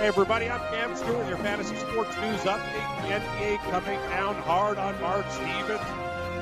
Hey, everybody, I'm Cam Stewart with your fantasy sports news update. The NBA coming down hard on Mark Stevens.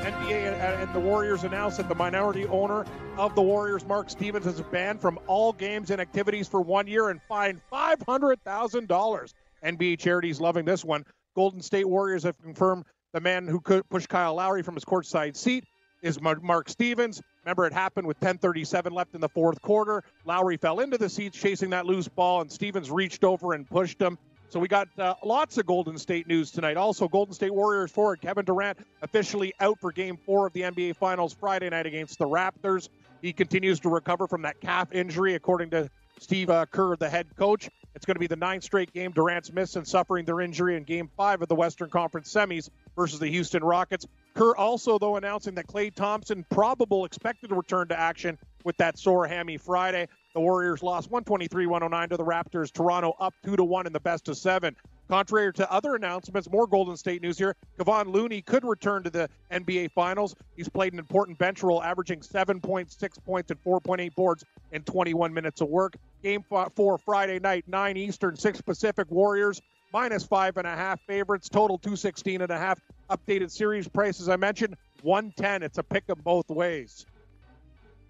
NBA and the Warriors announced that the minority owner of the Warriors, Mark Stevens, is banned from all games and activities for one year and fined $500,000. NBA charities loving this one. Golden State Warriors have confirmed the man who could push Kyle Lowry from his courtside seat is Mark Stevens. Remember, it happened with 10:37 left in the fourth quarter. Lowry fell into the seats chasing that loose ball, and Stevens reached over and pushed him. So we got uh, lots of Golden State news tonight. Also, Golden State Warriors forward Kevin Durant officially out for Game Four of the NBA Finals Friday night against the Raptors. He continues to recover from that calf injury, according to Steve uh, Kerr, the head coach. It's going to be the ninth straight game Durant's missed and suffering their injury in Game Five of the Western Conference Semis versus the Houston Rockets. Kerr also, though, announcing that Klay Thompson probable expected to return to action with that sore hammy Friday. The Warriors lost 123-109 to the Raptors. Toronto up two to one in the best of seven. Contrary to other announcements, more Golden State news here. Kevon Looney could return to the NBA Finals. He's played an important bench role, averaging 7.6 points and 4.8 boards in 21 minutes of work. Game four Friday night, 9 Eastern, 6 Pacific. Warriors minus five and a half favorites, total 216 and a half. Updated series price, as I mentioned, 110. It's a pick them both ways.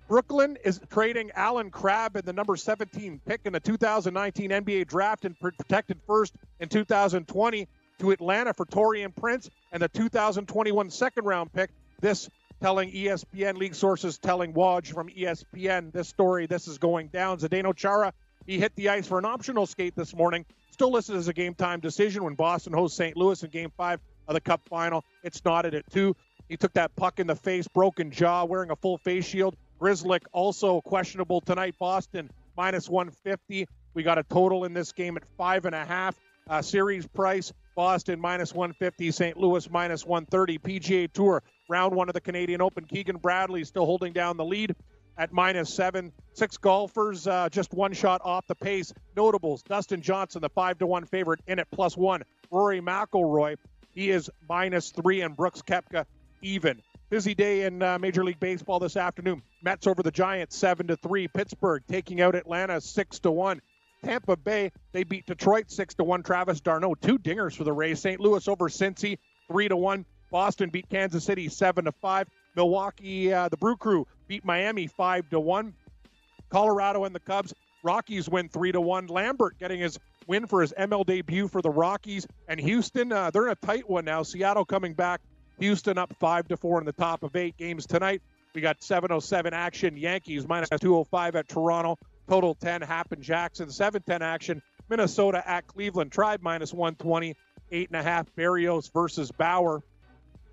Brooklyn is trading Allen Crabbe in the number 17 pick in the 2019 NBA draft and protected first in 2020 to Atlanta for Taurean Prince and the 2021 second round pick. This telling ESPN league sources telling Woj from ESPN this story. This is going down. Zdeno Chara he hit the ice for an optional skate this morning still listed as a game time decision when Boston hosts St. Louis in game five of the Cup final. It's knotted at two. He took that puck in the face, broken jaw, wearing a full face shield. Grzelcyk also questionable tonight. Boston minus 150. We got a total in this game at five and a half. Uh, series price Boston minus 150, St. Louis minus 130. PGA Tour round one of the Canadian Open. Keegan Bradley still holding down the lead at minus seven. Six golfers uh, just one shot off the pace. Notables: Dustin Johnson, the five to one favorite, in at plus one. Rory McIlroy, he is minus three, and Brooks Koepka even. Busy day in uh, Major League Baseball this afternoon. Mets over the Giants seven to three. Pittsburgh taking out Atlanta six to one. Tampa Bay they beat Detroit six to one. Travis d'Arnaud two dingers for the Rays. St. Louis over Cincy three to one. Boston beat Kansas City seven to five. Milwaukee, uh, the Brew Crew beat Miami five to one. Colorado and the Cubs, Rockies win three to one. Lambert getting his win for his ML debut for the Rockies and Houston. Uh, they're in a tight one now. Seattle coming back. Houston up five to four in the top of eight games tonight. We got 707 action. Yankees minus 205 at Toronto. Total 10. Happen Jackson 710 action. Minnesota at Cleveland. Tribe minus 120. Eight and a half. Berrios versus Bauer.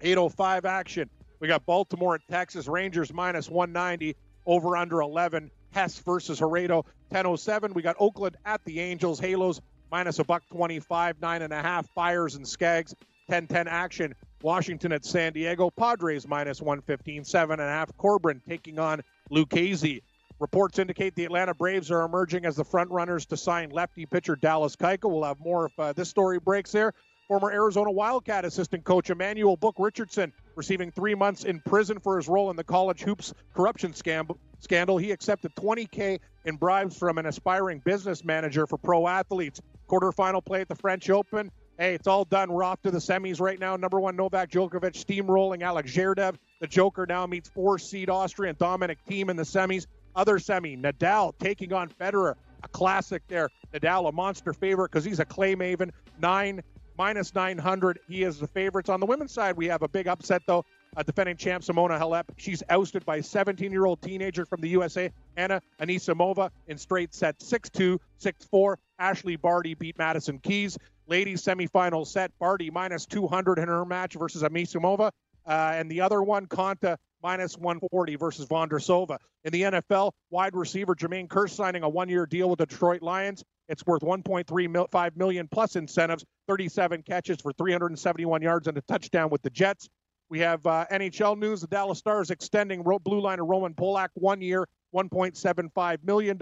805 action. We got Baltimore at Texas Rangers minus 190 over under 11. Hess versus Herrera 1007. We got Oakland at the Angels. Halos minus a buck 25, nine and a half. Fiers and Skaggs 10-10 action. Washington at San Diego. Padres minus 115, seven and a half. Corbin taking on Lucchesi. Reports indicate the Atlanta Braves are emerging as the front runners to sign lefty pitcher Dallas Keuchel. We'll have more if uh, this story breaks there. Former Arizona Wildcat assistant coach Emanuel Book Richardson receiving three months in prison for his role in the college hoops corruption scandal. He accepted 20K in bribes from an aspiring business manager for pro athletes. Quarterfinal play at the French Open. Hey, it's all done. We're off to the semis right now. Number one, Novak Djokovic steamrolling Alex Zverev. The Joker now meets four seed Austrian Dominic Thiem in the semis. Other semi, Nadal taking on Federer. A classic there. Nadal, a monster favorite because he's a clay maven. Nine minus 900. He is the favorites. On the women's side, we have a big upset, though. Uh, defending champ Simona Halep. She's ousted by 17 year old teenager from the USA, Anna Anisimova, in straight set 6 2, 6 4. Ashleigh Barty beat Madison Keys. Ladies semifinal set, Barty minus 200 in her match versus Anisimova. Uh, and the other one, Konta minus 140 versus Vondrousova. In the NFL, wide receiver Jermaine Kearse signing a one year deal with the Detroit Lions. It's worth 1.35 million plus incentives, 37 catches for 371 yards and a touchdown with the Jets. We have uh, NHL news. The Dallas Stars extending blue liner Roman Polak one year, $1.75 million.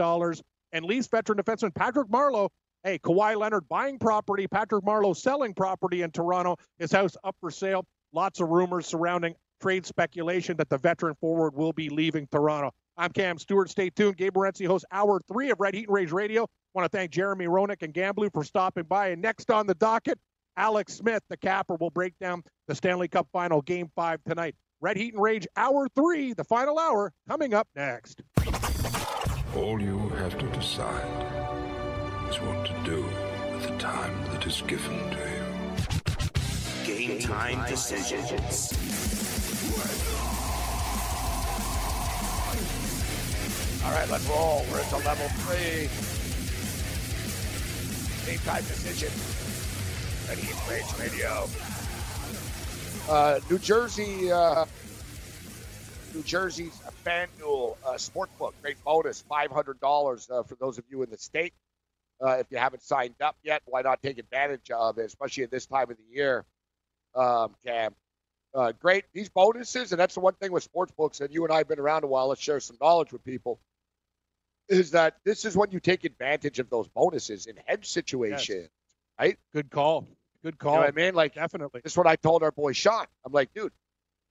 And Leafs veteran defenseman Patrick Marleau. Hey, Kawhi Leonard buying property, Patrick Marleau selling property in Toronto, his house up for sale. Lots of rumors surrounding trade speculation that the veteran forward will be leaving Toronto. I'm Cam Stewart. Stay tuned. Gabe Morency hosts Hour 3 of Red Heat and Rage Radio Want to thank Jeremy Roenick and Gamblu for stopping by. And next on the docket, Alex Smith, the capper, will break down the Stanley Cup final game five tonight. Red Heat and Rage, hour three, the final hour, coming up next. All you have to decide is what to do with the time that is given to you. Game time decisions. All right, let's roll. We're into level three. Game time decision. Rage Radio. Uh, New Jersey, uh, New Jersey's FanDuel uh, Sportsbook. Great bonus, $500 uh, for those of you in the state. Uh, if you haven't signed up yet, why not take advantage of it, especially at this time of the year, um, Cam? Uh, great. These bonuses, and that's the one thing with sportsbooks, and you and I have been around a while. Let's share some knowledge with people is that this is when you take advantage of those bonuses in hedge situations, yes. right? Good call. Good call. You know I mean? Like, definitely. This is what I told our boy Sean. I'm like, dude,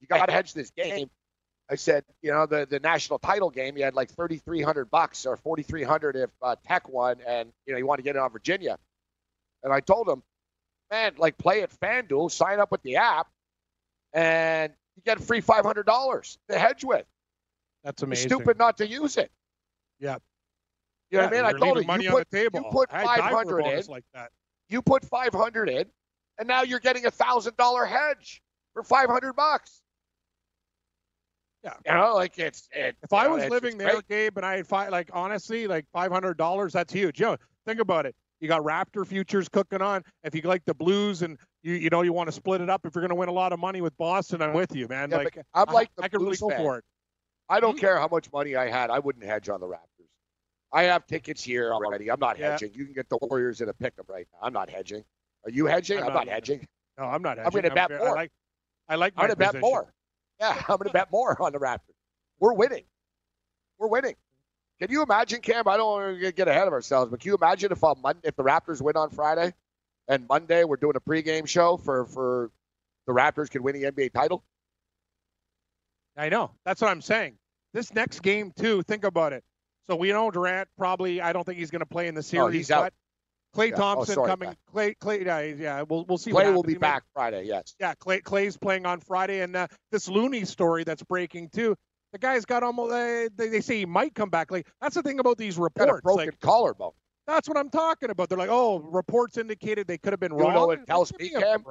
you got to hedge this game. I said, you know, the, the national title game, you had like 3,300 bucks or 4,300 if uh, Tech won, and you know you want to get it on Virginia. And I told him, man, like play at FanDuel, sign up with the app, and you get a free $500 to hedge with. That's amazing. It's stupid not to use it. Yeah. You know yeah, what I mean? I told him money you put, on the table. You put five hundred in. Like that. You put five hundred in, and now you're getting a thousand dollar hedge for five hundred bucks. Yeah. You know, like it's. It, if I know, was living there, great. Gabe, and I had five, like honestly, like five hundred dollars, that's huge. You know, think about it. You got Raptor futures cooking on. If you like the Blues and you you know you want to split it up, if you're going to win a lot of money with Boston, I'm with you, man. Yeah, like I'm like I, I could really go for it. I don't mm-hmm. care how much money I had. I wouldn't hedge on the Raptors. I have tickets here already. I'm not hedging. Yeah. You can get the Warriors in a pick'em right now. I'm not hedging. Are you hedging? I'm, I'm not, not, hedging. No, I'm not hedging. I'm going to bet more. I like, I like I'm going to bet more. Yeah, I'm going to bet more on the Raptors. We're winning. We're winning. Can you imagine, Cam? I don't want to get ahead of ourselves, but can you imagine if on Monday, if the Raptors win on Friday, and Monday we're doing a pregame show for for the Raptors can win the NBA title? I know. That's what I'm saying. This next game too. Think about it. So we know Durant probably. I don't think he's going to play in the series. Oh, he's out. Klay yeah. Thompson oh, sorry, coming. Clay. Klay, yeah, yeah, we'll we'll see. Klay will be back Friday. Yes. Yeah, Klay Klay's playing on Friday, and uh, this Looney story that's breaking too. The guy's got almost. Uh, they, they say he might come back. Like that's the thing about these reports. Got a broken like, collarbone. That's what I'm talking about. They're like, oh, reports indicated they could have been you wrong. know what tells me, Cam?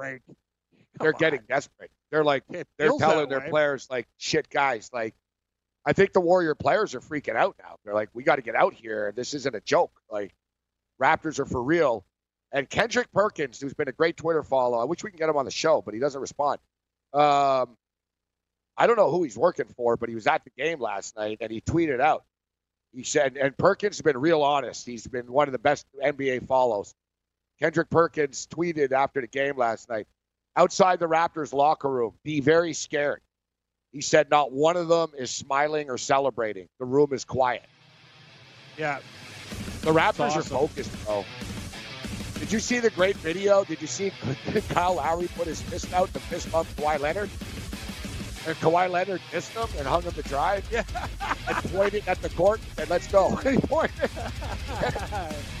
They're on. getting desperate. They're like, they're telling their way. players, like, shit, guys, like, I think the Warrior players are freaking out now. They're like, we got to get out here. This isn't a joke. Like, Raptors are for real. And Kendrick Perkins, who's been a great Twitter follow, I wish we can get him on the show, but he doesn't respond. Um, I don't know who he's working for, but he was at the game last night and he tweeted out. He said, and Perkins has been real honest. He's been one of the best NBA follows. Kendrick Perkins tweeted after the game last night outside the Raptors locker room, be very scared. He said not one of them is smiling or celebrating. The room is quiet. Yeah. The Raptors awesome. are focused, though. Did you see the great video? Did you see Kyle Lowry put his fist out to fist bump Kawhi Leonard? And Kawhi Leonard kissed him and hung him to dry. Yeah. and pointed at the court and let's go. he pointed.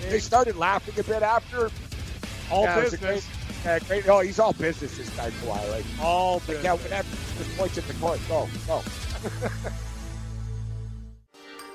they started laughing a bit after. All Yeah, it was a business. Yeah, great. Oh, he's all business, this guy Kawhi. Like, All like, business. yeah, whatever. Just points at the court. Go, go.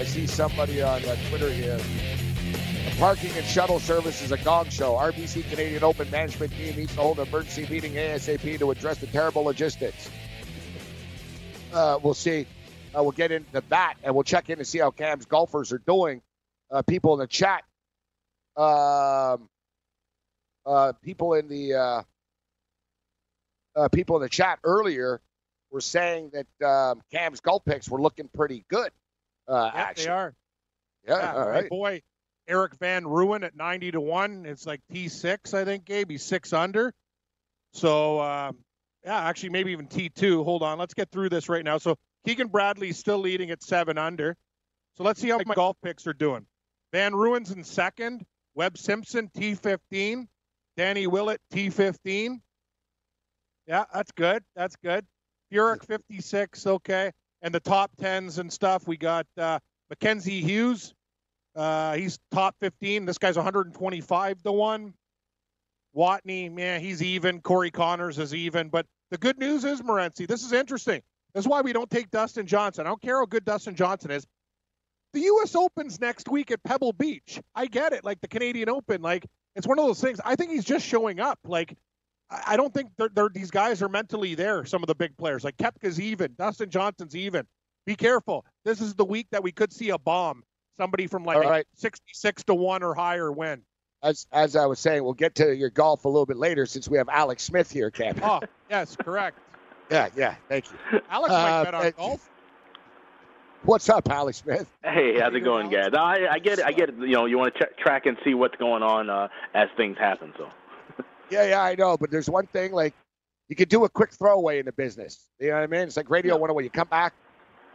I see somebody on uh, Twitter here. The parking and shuttle service is a gong show. RBC Canadian Open management team needs to hold an emergency meeting ASAP to address the terrible logistics. Uh, we'll see. Uh, we'll get into that, and we'll check in to see how Cam's golfers are doing. Uh, people in the chat, um, uh, people in the uh, uh, people in the chat earlier were saying that um, Cam's golf picks were looking pretty good. Uh, Yeah, actually, they are. yeah, Yeah, all my boy Erik van Rooyen at 90 to 1. It's like T6, I think, Gabe. He's six under. So, um, yeah, actually, maybe even T2. Hold on. Let's get through this right now. So, Keegan Bradley's still leading at seven under. So, let's see how my golf picks are doing. van Rooyen's in second. Webb Simpson, T15. Danny Willett, T15. Yeah, that's good. That's good. Furyk, 56. Okay. And the top tens and stuff, we got uh, Mackenzie Hughes. Uh, he's top 15. This guy's 125 to 1. Watney, man, he's even. Corey Conners is even. But the good news is, Morency, this is interesting. That's why we don't take Dustin Johnson. I don't care how good Dustin Johnson is. The U.S. Open's next week at Pebble Beach. I get it. Like the Canadian Open, like it's one of those things. I think he's just showing up. Like I I don't think they're, they're, these guys are mentally there. Some of the big players, like Koepka's even, Dustin Johnson's even. Be careful. This is the week that we could see a bomb. Somebody from like All right. 66 to 1 or higher win. As as I was saying, we'll get to your golf a little bit later since we have Alex Smith here, Cam. Oh, yes, correct. Yeah, yeah. Thank you. Alex Uh, might bet on but- golf. What's up, Alex Smith? Hey, how's it going, guys? No, I, I get it. I get it. You know, you want to ch- track and see what's going on uh, as things happen. So, Yeah, yeah, I know. But there's one thing like you could do a quick throwaway in the business. You know what I mean? It's like Radio 101. You come back,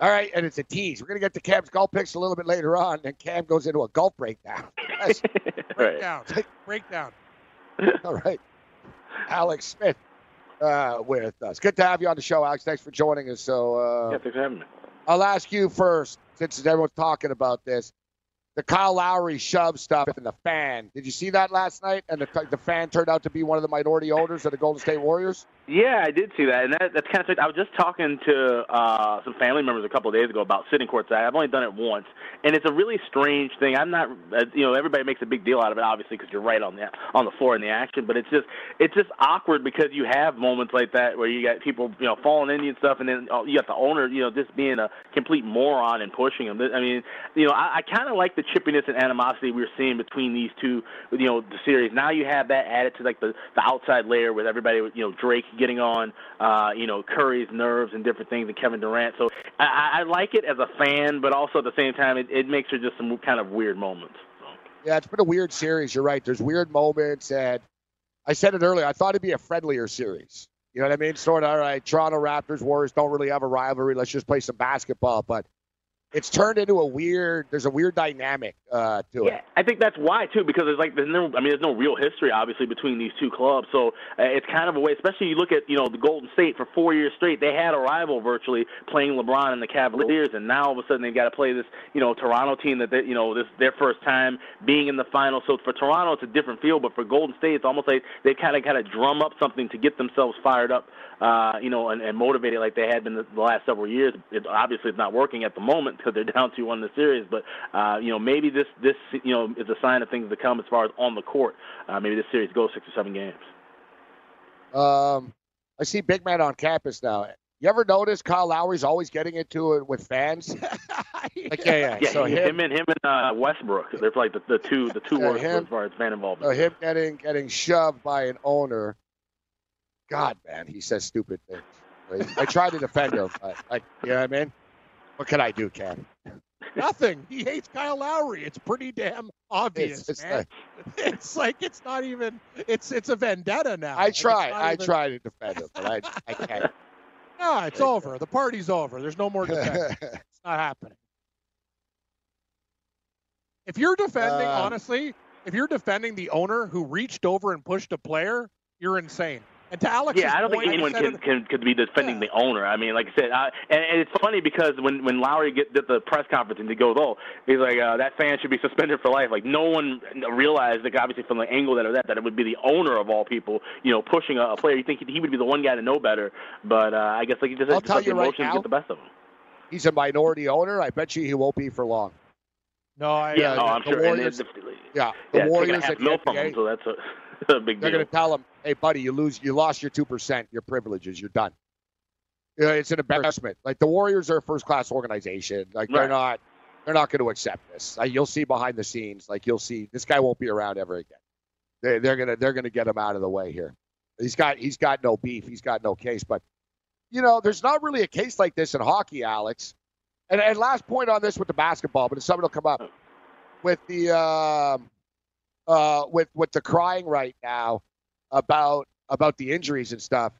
all right, and it's a tease. We're gonna get to Cam's golf picks a little bit later on, and Cam goes into a golf breakdown. Yes. right. Breakdown. Breakdown. all right, Alex Smith uh, with us. Good to have you on the show, Alex. Thanks for joining us. So uh, Yeah, thanks for having me. I'll ask you first, since everyone's talking about this. The Kyle Lowry shove stuff and the fan. Did you see that last night? And the, the fan turned out to be one of the minority owners of the Golden State Warriors. Yeah, I did see that, and that, that's kind of. I was just talking to uh, some family members a couple of days ago about sitting courtside. I've only done it once, and it's a really strange thing. I'm not, uh, you know, everybody makes a big deal out of it, obviously, because you're right on the on the floor in the action. But it's just, it's just awkward because you have moments like that where you got people, you know, falling in you and stuff, and then oh, you got the owner, you know, just being a complete moron and pushing them. I mean, you know, I, I kind of like the chippiness and animosity we were seeing between these two, you know, the series. Now you have that added to like the the outside layer with everybody, you know, Drake getting on, uh, you know, Curry's nerves and different things, and Kevin Durant. So I, I like it as a fan, but also at the same time, it, it makes for just some kind of weird moments. Yeah, it's been a weird series. You're right. There's weird moments, and I said it earlier. I thought it'd be a friendlier series. You know what I mean? Sort of, all right, Toronto Raptors, Warriors don't really have a rivalry. Let's just play some basketball. But it's turned into a weird. There's a weird dynamic uh, to Yeah, it. I think that's why too, because there's like there's no, I mean, there's no real history obviously between these two clubs, so uh, it's kind of a way. Especially you look at you know the Golden State for four years straight, they had a rival virtually playing LeBron and the Cavaliers, and now all of a sudden they've got to play this you know Toronto team that they, you know this their first time being in the final. So for Toronto, it's a different feel, but for Golden State, it's almost like they kind of kind of drum up something to get themselves fired up, uh, you know, and, and motivated like they had been the, the last several years. It, obviously, it's not working at the moment because they're down two one in the series, but uh, you know maybe this this you know is a sign of things to come as far as on the court. Uh, maybe this series goes six or seven games. Um, I see big man on campus now. You ever notice Kyle Lowry's always getting into it with fans? Like, yeah, yeah. Yeah, so him, him, and him and uh, Westbrook, they're like the, the two the two Yeah, worst him- as far as fan so involvement. him getting getting shoved by an owner. God, man, he says stupid things. Like, I try to defend him, but like, you know what I mean? What can I do, Cam? Nothing. He hates Kyle Lowry. It's pretty damn obvious, It's- it's man. it's like it's not even. It's it's a vendetta now. I try, not I even- try to defend him, but I, I can't. No, it's over. The party's over. There's no more defense. it's not happening. If you're defending, Um, honestly, if you're defending the owner who reached over and pushed a player, you're insane. And to Alex's Yeah, I don't think anyone said can, can could be defending Yeah. the owner. I mean, like I said, I, and, and it's funny because when when Lowry get did the press conference and he goes, "Oh, he's like uh, that fan should be suspended for life." Like no one realized, like obviously from the angle that of that, that it would be the owner of all people, you know, pushing a, a player. You think he would be the one guy to know better, but uh, I guess like you just I'll just tell let the you right now- get the best of him. He's a minority owner. I bet you he won't be for long. no, I, Yeah, Yeah, no, I'm the sure. Warriors- and then, Yeah, the yeah, taking Warriors a half at the mil from him, so that's a, a big they're deal. going to tell him, "Hey, buddy, you lose, you lost your two percent, your privileges, you're done." Yeah, it's an embarrassment. Like the Warriors are a first-class organization. Like they're not, they're not going to accept this. Like, you'll see behind the scenes. Like you'll see, this guy won't be around ever again. They, they're gonna, they're gonna get him out of the way here. He's got, he's got no beef. He's got no case. But you know, there's not really a case like this in hockey, Alex. And, and last point on this with the basketball, but it's something will come up with the um, uh, with with the crying right now about about the injuries and stuff.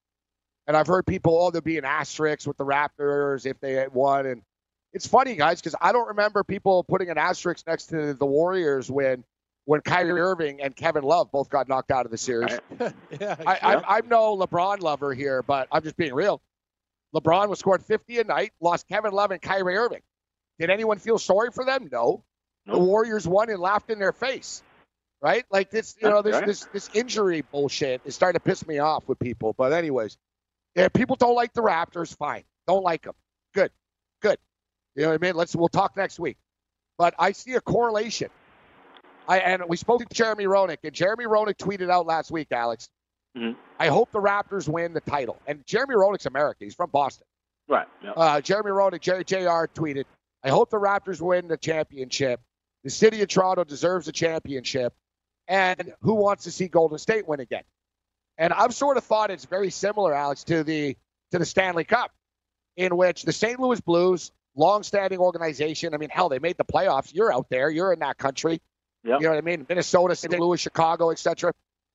And I've heard people, oh, there'll be an asterisk with the Raptors if they won. And it's funny, guys, because I don't remember people putting an asterisk next to the Warriors when when Kyrie Irving and Kevin Love both got knocked out of the series. yeah, I, I, I'm no LeBron lover here, but I'm just being real. LeBron was scored 50 a night, lost Kevin Love and Kyrie Irving. Did anyone feel sorry for them? No. The Warriors won and laughed in their face. Right? Like this, you know, this Right. this this injury bullshit is starting to piss me off with people. But anyways, yeah, people don't like the Raptors, fine. Don't like them. Good. Good. You know what I mean? Let's we'll talk next week. But I see a correlation. I and we spoke to Jeremy Roenick, and Jeremy Roenick tweeted out last week, Alex. Mhm. I hope the Raptors win the title. And Jeremy Roenick's American. He's from Boston. Right. Yeah. Uh, Jeremy Roenick, Jerry Jr. tweeted, I hope the Raptors win the championship. The city of Toronto deserves a championship. And who wants to see Golden State win again? And I've sort of thought it's very similar, Alex, to the to the Stanley Cup, in which the St. Louis Blues, long-standing organization. I mean, hell, they made the playoffs. You're out there. You're in that country. Yep. You know what I mean? Minnesota, St. Louis, Chicago, etc.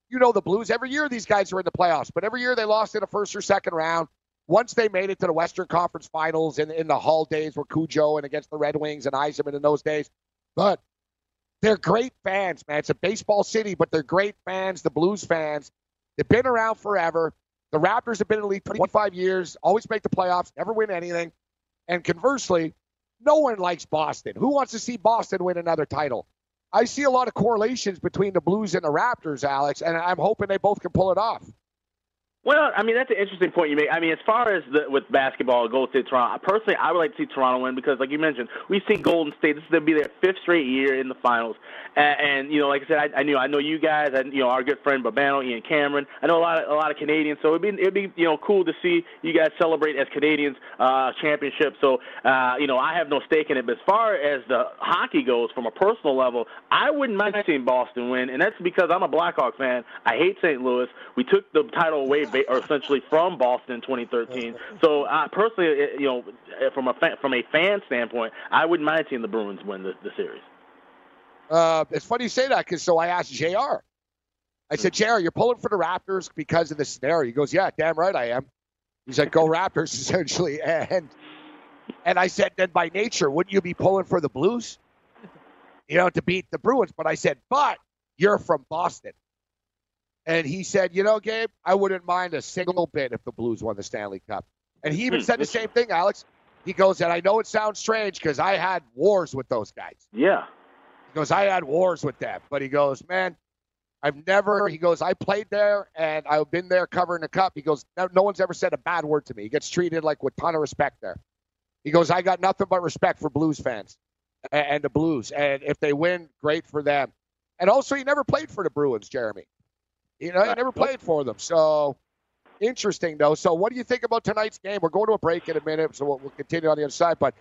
You know the Blues. Every year these guys are in the playoffs, but every year they lost in the first or second round. Once they made it to the Western Conference Finals in, in the Hall days where Cujo and against the Red Wings and Yzerman in those days. But they're great fans, man. It's a baseball city, but they're great fans, the Blues fans. They've been around forever. The Raptors have been in the league 25 years, always make the playoffs, never win anything. And conversely, no one likes Boston. Who wants to see Boston win another title? I see a lot of correlations between the Blues and the Raptors, Alex, and I'm hoping they both can pull it off. Well, I mean that's an interesting point you make. I mean, as far as the, with basketball, Golden State, Toronto. Personally, I would like to see Toronto win because, like you mentioned, we've seen Golden State. This is going to be their fifth straight year in the finals, and, and you know, like I said, I, I knew I know you guys, you know, our good friend Babano, Ian Cameron. I know a lot of a lot of Canadians, so it'd be it'd be you know cool to see you guys celebrate as Canadians uh, championship. So uh, you know, I have no stake in it, but as far as the hockey goes, from a personal level, I wouldn't mind seeing Boston win, and that's because I'm a Blackhawk fan. I hate St. Louis. We took the title away, or essentially from Boston in 2013. So, uh, personally, you know, from a fan, from a fan standpoint, I wouldn't mind seeing the Bruins win the, the series. Uh, it's funny you say that because so I asked JR. I said, JR, you're pulling for the Raptors because of the scenario. He goes, Yeah, damn right I am. He's like, Go Raptors, essentially. And and I said, Then by nature, wouldn't you be pulling for the Blues? You know, to beat the Bruins. But I said, But you're from Boston. And he said, You know, Gabe, I wouldn't mind a single bit if the Blues won the Stanley Cup. And he even Hmm, said the same thing, Alex. He goes, And I know it sounds strange because I had wars with those guys. Yeah. He goes, I had wars with them. But he goes, man, I've never, he goes, I played there and I've been there covering the cup. He goes, no, no one's ever said a bad word to me. He gets treated like with ton of respect there. He goes, I got nothing but respect for Blues fans and, and the Blues. And if they win, great for them. And also, he never played for the Bruins, Jeremy. You know, he never played for them. So interesting, though. So, what do you think about tonight's game? We're going to a break in a minute, so we'll, we'll continue on the other side. But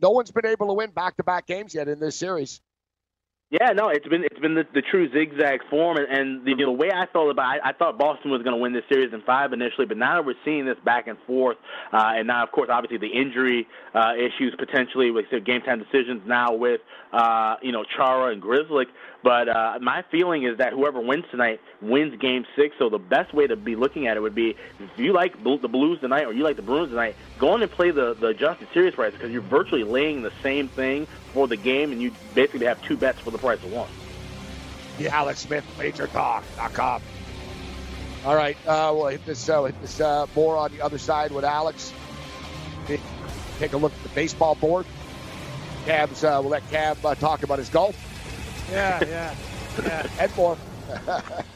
no one's been able to win back to back games yet in this series. Yeah, no, it's been it's been the, the true zigzag form, and, and the, you know, the way I felt about it, I, I thought Boston was going to win this series in five initially, but now that we're seeing this back and forth, uh, and now of course obviously the injury uh, issues potentially with the game time decisions now with uh, you know Chara and Grzelcyk, but uh, my feeling is that whoever wins tonight wins Game Six. So the best way to be looking at it would be if you like the Blues tonight or you like the Bruins tonight, go on and play the the adjusted series price because you're virtually laying the same thing for the game, and you basically have two bets for the price of one. The Alex Smith WagerTalk.com. All right, uh, we'll hit this, uh, hit this uh, more on the other side with Alex. Take a look at the baseball board. Cam's, uh, we'll let Cab uh, talk about his golf Yeah, yeah, yeah. and more.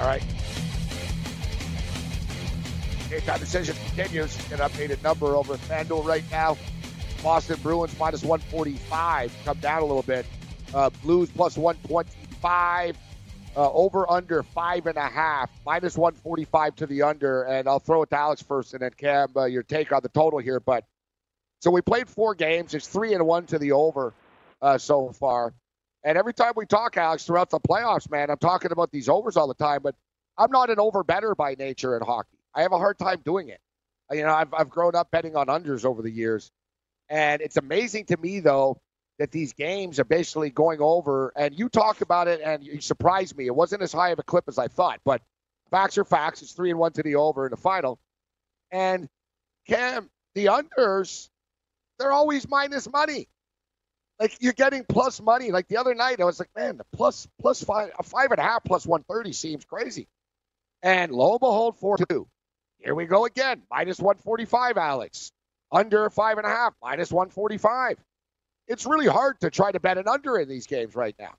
All right. Daytime decision continues. An updated number over FanDuel right now. Boston Bruins minus 145. Come down a little bit. Uh, Blues plus 125. Uh, over under five and a half, minus 145 to the under. And I'll throw it to Alex first and then Cam, uh, your take on the total here. But so we played four games. It's three and one to the over uh, so far. And every time we talk, Alex, throughout the playoffs, man, I'm talking about these overs all the time. But I'm not an over better by nature in hockey. I have a hard time doing it. Uh, you know, I've, I've grown up betting on unders over the years. And it's amazing to me, though, that these games are basically going over. And you talked about it, and you surprised me. It wasn't as high of a clip as I thought, but facts are facts. It's three and one to the over in the final. And Cam, the unders, they're always minus money. Like you're getting plus money. Like the other night, I was like, man, the plus plus five, a five and a half plus one thirty seems crazy. And lo and behold, four two. Here we go again, minus one forty five, Alex. Under five and a half, minus one forty five. It's really hard to try to bet an under in these games right now.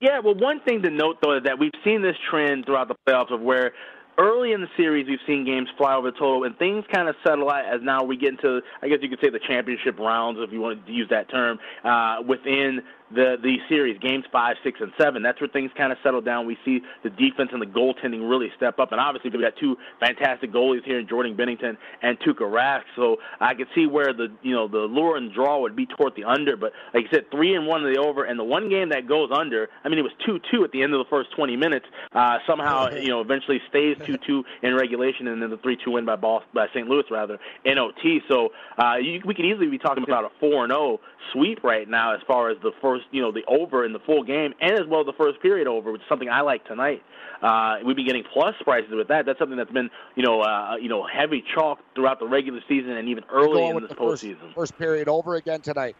Yeah, well, one thing to note though is that we've seen this trend throughout the playoffs of where early in the series, we've seen games fly over the total, and things kind of settle out as now we get into, I guess you could say, the championship rounds, if you want to use that term, uh, within the the series, games five, six, and seven. That's where things kind of settle down. We see the defense and the goaltending really step up, and obviously we got two fantastic goalies here in Jordan Binnington and Tuukka Rask. So I could see where the you know the lure and draw would be toward the under. But like I said, three and one of the over, and the one game that goes under. I mean, it was two two at the end of the first 20 minutes. Uh, somehow you know eventually stays two two in regulation, and then the three two win by Boston, by St. Louis rather in OT. So uh, you, we could easily be talking about a four and zero sweep right now as far as the first, you know, the over in the full game, and as well the first period over, which is something I like tonight. Uh, we've been getting plus prices with that. That's something that's been, you know, uh, you know, heavy chalk throughout the regular season and even early in this postseason. First, first period over again tonight.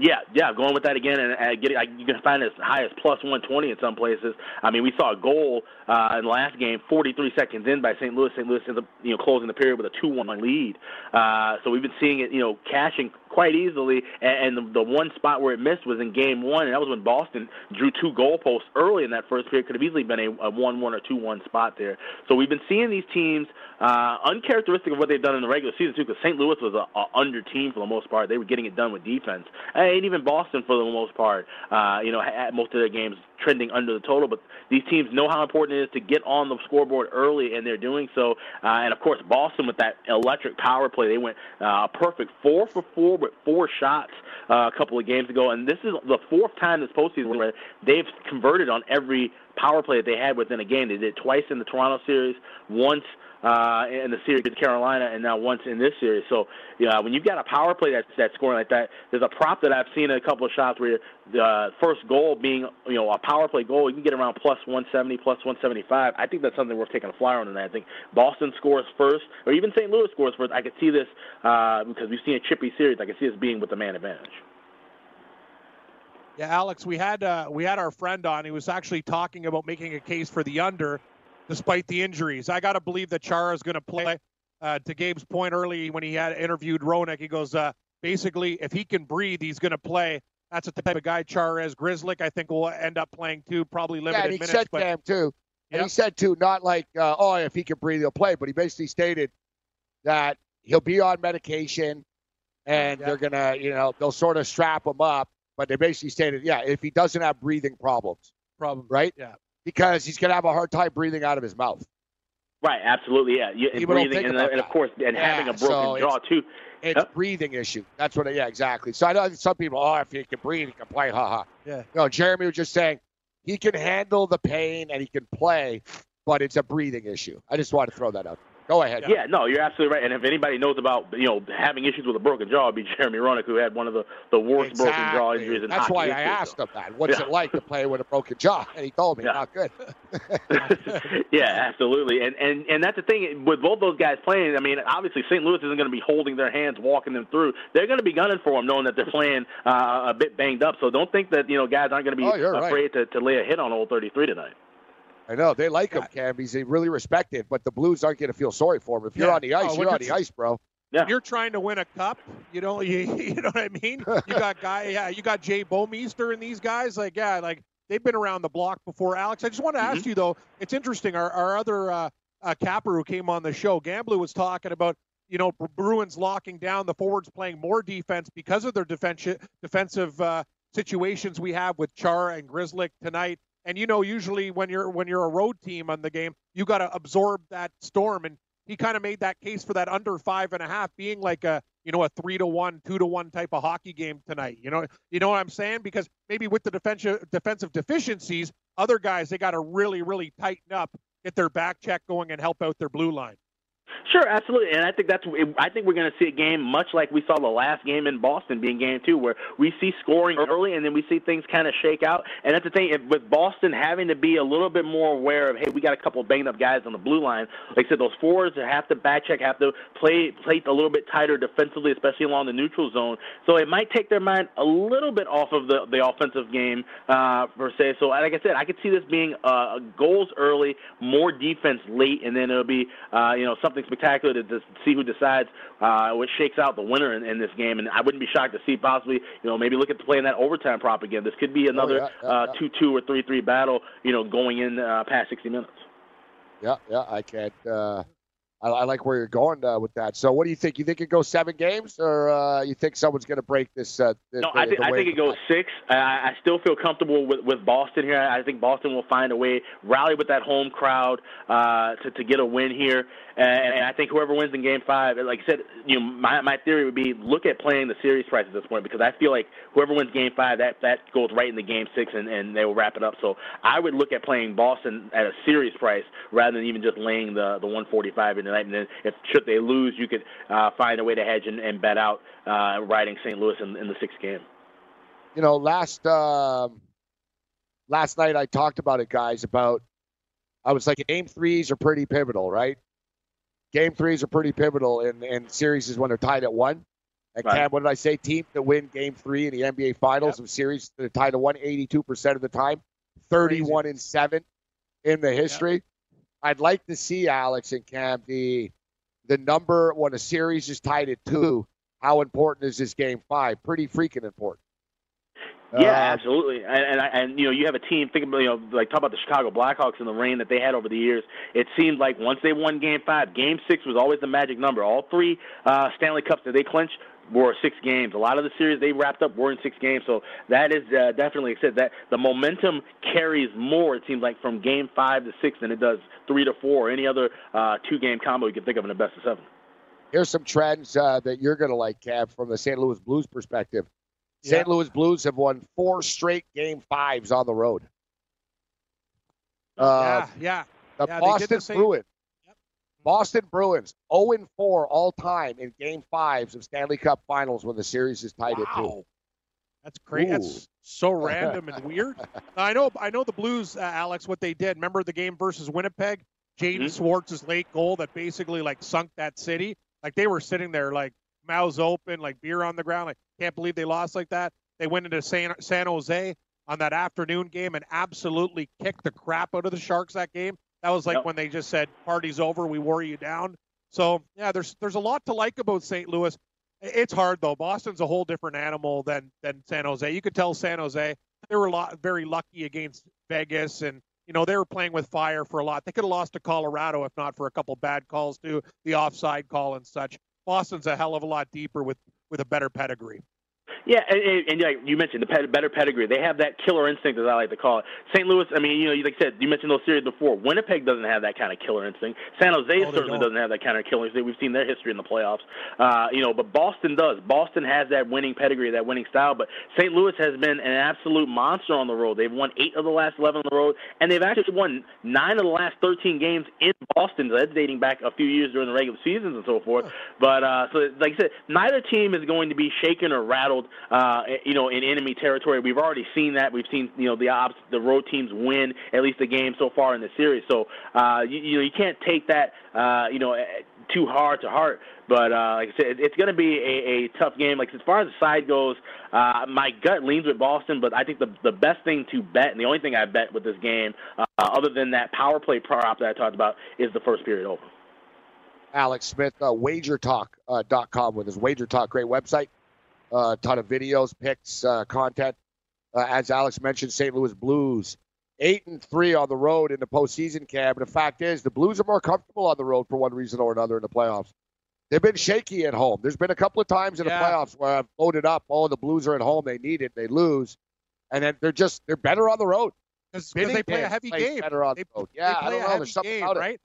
Yeah, yeah, going with that again and uh, getting, you can find as high as plus 120 in some places. I mean, we saw a goal uh, in the last game, 43 seconds in by St. Louis. St. Louis ends up, you know, closing the period with a 2-1 lead. Uh, so we've been seeing it, you know, cashing quite easily. And, and the, the one spot where it missed was in game one, and that was when Boston drew two goalposts early in that first period. Could have easily been a, a 1-1 or 2-1 spot there. So we've been seeing these teams uh, uncharacteristic of what they've done in the regular season too, because St. Louis was a, a under team for the most part. They were getting it done with defense, and even Boston for the most part. Uh, you know, had most of their games trending under the total, but these teams know how important it is to get on the scoreboard early, and they're doing so. Uh, and of course, Boston with that electric power play, they went uh, perfect four for four with four shots uh, a couple of games ago, and this is the fourth time this postseason where they've converted on every power play that they had within a game. They did it twice in the Toronto series, once uh, in the series with Carolina, and now once in this series. So, yeah, when you've got a power play that's that's scoring like that, there's a prop that I've seen in a couple of shots where the first goal being you know a power play goal, you can get around plus 170, plus 175. I think that's something worth taking a flyer on tonight. I think Boston scores first, or even St. Louis scores first. I could see this uh, because we've seen a chippy series. I could see this being with the man advantage. Yeah, Alex, we had uh, we had our friend on. He was actually talking about making a case for the under despite the injuries. I got to believe that Chara is going to play. Uh, to Gabe's point early when he had interviewed Roenick, he goes, uh, basically, if he can breathe, he's going to play. That's what the type of guy Chara is. Grzelcyk, I think, will end up playing too, probably limited yeah, and he minutes. said but, Cam too. And Yep. he said too, not like, uh, oh, if he can breathe, he'll play. But he basically stated that he'll be on medication, and Yeah. they're gonna, you know, they'll sort of strap him up. But they basically stated, yeah, if he doesn't have breathing problems, problem. right? Yeah. Because he's gonna have a hard time breathing out of his mouth. Right, absolutely, yeah. You, and People don't breathing, think and, about and of course, and Yeah, having a so broken jaw it's- too. It's Yep. breathing issue. That's what. It, yeah, exactly. So I know some people, oh, if he can breathe, he can play. Ha ha. Yeah. No, Jeremy was just saying he can handle the pain and he can play, but it's a breathing issue. I just wanted to throw that out. Go ahead. Yeah, no, you're absolutely right. And if anybody knows about you know having issues with a broken jaw, it'd be Jeremy Roenick, who had one of the, the worst broken jaw injuries in That's hockey That's why I history, asked so. him that. What's Yeah. it like to play with a broken jaw? And he told me, Yeah. not good. yeah, absolutely, and and and that's the thing with both those guys playing. I mean, obviously St. Louis isn't going to be holding their hands, walking them through. They're going to be gunning for them, knowing that they're playing uh, a bit banged up. So don't think that you know guys aren't going to be Oh, you're right. afraid to, to lay a hit on old 33 tonight. I know they like him, Cam. He's really respected, but the Blues aren't going to feel sorry for him. If you're on the ice, Oh, you're on you're the ice, bro. Yeah. You're trying to win a cup. You know, you, you know what I mean. You got guy, yeah, you got Jay Bouwmeester and these guys. Like, yeah, like they've been around the block before. Alex, I just want to Mm-hmm. ask you though. It's interesting. Our our other uh, uh, Capper, who came on the show, Gamblu was talking about you know Bruins locking down the forwards, playing more defense because of their defensive defensive uh, situations we have with Char and Grzelcyk tonight. And you know, usually when you're when you're a road team on the game, you got to absorb that storm. And he kind of made that case for that under five and a half being like a you know a three to one, two to one type of hockey game tonight. You know, you know what I'm saying? Because maybe with the defensive defensive deficiencies, other guys they got to really really tighten up, get their back check going, and help out their blue line. Sure, absolutely, and I think that's. I think we're going to see a game much like we saw the last game in Boston, being game two, where we see scoring early and then we see things kind of shake out. And that's the thing with Boston having to be a little bit more aware of, hey, we got a couple of banged up guys on the blue line. Like I said, those forwards have to back check, have to play play a little bit tighter defensively, especially along the neutral zone. So it might take their mind a little bit off of the the offensive game uh, per se. So like I said, I could see this being uh, goals early, more defense late, and then it'll be uh, you know something spectacular to, to see who decides uh, what shakes out the winner in, in this game. And I wouldn't be shocked to see possibly, you know, maybe look at playing that overtime prop again. This could be another oh, yeah, uh, yeah, two-two or three-three battle, you know, going in uh, past 60 minutes. Yeah, yeah, I can't. Uh, I, I, like where you're going uh, with that. So, what do you think? You think it goes seven games, or uh, you think someone's going to break this? Uh, the, no, I, think I think it goes six. I, I still feel comfortable with, with Boston here. I think Boston will find a way, rally with that home crowd uh, to to get a win here. And, and I think whoever wins in Game Five, like I said, you know, my my theory would be look at playing the series price at this point because I feel like whoever wins Game Five, that that goes right into Game Six, and and they will wrap it up. So I would look at playing Boston at a series price rather than even just laying the the 145 in the night. And then if should they lose, you could uh, find a way to hedge and, and bet out uh, riding St. Louis in, in the sixth game. You know, last um, last night I talked about it, guys. About I was like, game threes are pretty pivotal, right? Game threes are pretty pivotal in, in series is when they're tied at one. And Right. Cam, what did I say? Team that win game three in the NBA Finals Yep. of series that are tied at one, 82% of the time, 31 and 7 in the history. I'd like to see, Alex and Cam, the, the number when a series is tied at two. How important is this game five? Pretty freaking important. Yeah, Uh, absolutely. And and, and you know, you have a team. Think about you know, like talk about the Chicago Blackhawks and the reign that they had over the years. It seemed like once they won Game Five, Game Six was always the magic number. All three uh, Stanley Cups that they clinched were six games. A lot of the series they wrapped up were in six games. So that is uh, definitely like I said that the momentum carries more. It seems like from Game Five to six than it does three to four or any other uh, two-game combo you can think of in a best of seven. Here's some trends uh, that you're going to like, Cam, from the St. Louis Blues perspective. St. Louis Blues have won four straight game fives on the road. Uh, yeah, yeah. The Yeah, they did Boston the same- Bruins. Boston Bruins 0 and 4 all time in game fives of Stanley Cup finals when the series is tied at two. Wow. That's crazy. That's so random and weird. I know. I know the Blues, uh, Alex. What they did. Remember the game versus Winnipeg? Jaden Mhm. Schwartz's late goal that basically like sunk that city. Like they were sitting there like mouths open, like beer on the ground. Like can't believe they lost like that. They went into San, San Jose on that afternoon game and absolutely kicked the crap out of the Sharks that game. That was like Yep. when they just said, "Party's over. We wore you down." So yeah, there's there's a lot to like about St. Louis. It's hard though. Boston's a whole different animal than than San Jose. You could tell San Jose they were a lot, very lucky against Vegas, and you know they were playing with fire for a lot. They could have lost to Colorado if not for a couple bad calls too, the offside call and such. Boston's a hell of a lot deeper with with a better pedigree. Yeah, and, and, and like you mentioned, the ped- better pedigree. They have that killer instinct, as I like to call it. St. Louis, I mean, you know, you like I said, you mentioned those series before. Winnipeg doesn't have that kind of killer instinct. San Jose they certainly don't. doesn't have that kind of killer instinct. We've seen their history in the playoffs, uh, you know, but Boston does. Boston has that winning pedigree, that winning style. But St. Louis has been an absolute monster on the road. They've won eight of the last eleven on the road, and they've actually won nine of the last thirteen games in Boston. That's dating back a few years during the regular seasons and so forth. But uh, so, like I said, neither team is going to be shaken or rattled, uh, you know, in enemy territory. We've already seen that. We've seen, you know, the ops, the road teams win at least a game so far in the series. So, uh, you, you know, you can't take that, uh, you know, eh, too hard to heart. But uh, like I said, it's going to be a, a tough game. Like as far as the side goes, uh, my gut leans with Boston, but I think the the best thing to bet, and the only thing I bet with this game, uh, other than that power play prop that I talked about, is the first period over. Alex Smith, uh, wagertalk.com uh, with his Wager Talk, great website. A ton of videos, picks, uh, content. Uh, as Alex mentioned, St. Louis Blues eight and three on the road in the postseason camp. And the fact is, the Blues are more comfortable on the road for one reason or another in the playoffs. They've been shaky at home. There's been a couple of times in Yeah. the playoffs where I've loaded up. Oh, the Blues are at home. They need it. They lose. And then they're just they're better on the road. because they play a heavy game. Better on They, the road. they Yeah, I play don't a know. heavy There's something game, about it. right?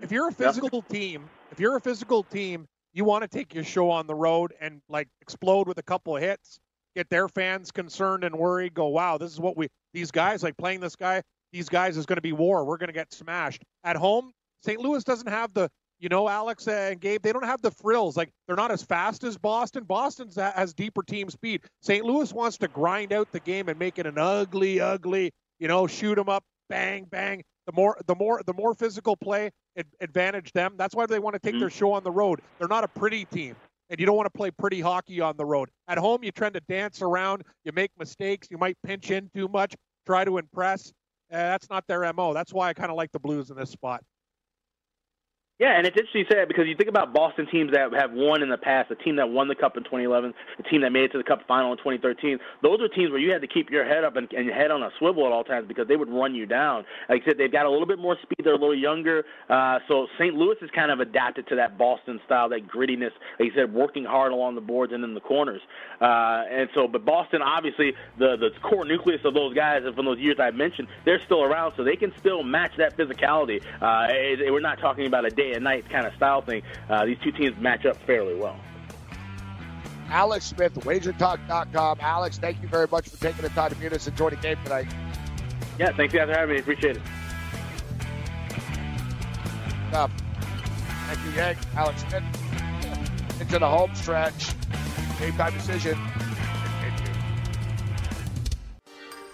If you're a physical team, if you're a physical team, you want to take your show on the road and like explode with a couple of hits, get their fans concerned and worried. Go, wow, this is what we these guys like playing this guy. These guys is going to be war. We're going to get smashed at home. St. Louis doesn't have the you know Alex and Gabe. They don't have the frills. Like they're not as fast as Boston. Boston's has deeper team speed. St. Louis wants to grind out the game and make it an ugly, ugly. You know, shoot them up, bang, bang. The more, the more, the more physical play advantage them. That's why they want to take Mhm. their show on the road. They're not a pretty team, and you don't want to play pretty hockey on the road. At home, you tend to dance around. You make mistakes. You might pinch in too much. Try to impress. Uh, that's not their mo. That's why I kind of like the Blues in this spot. Yeah, and it's interesting you say that because you think about Boston teams that have won in the past, the team that won the Cup in 2011, the team that made it to the Cup final in 2013. Those are teams where you had to keep your head up and, and your head on a swivel at all times because they would run you down. Like I said, they've got a little bit more speed. They're a little younger. Uh, so St. Louis is kind of adapted to that Boston style, that grittiness. Like you said, working hard along the boards and in the corners. Uh, and so, but Boston, obviously, the the core nucleus of those guys from those years I mentioned, they're still around, so they can still match that physicality. Uh, it- we're not talking about a day and night kind of style thing. Uh, these two teams match up fairly well. Alex Smith, wagertalk.com. Alex, thank you very much for taking the time to with us and join the game tonight. Yeah, thanks guys for having me. Appreciate it. Um, thank you, Yank. Alex Smith. Into the home stretch. Game time decision.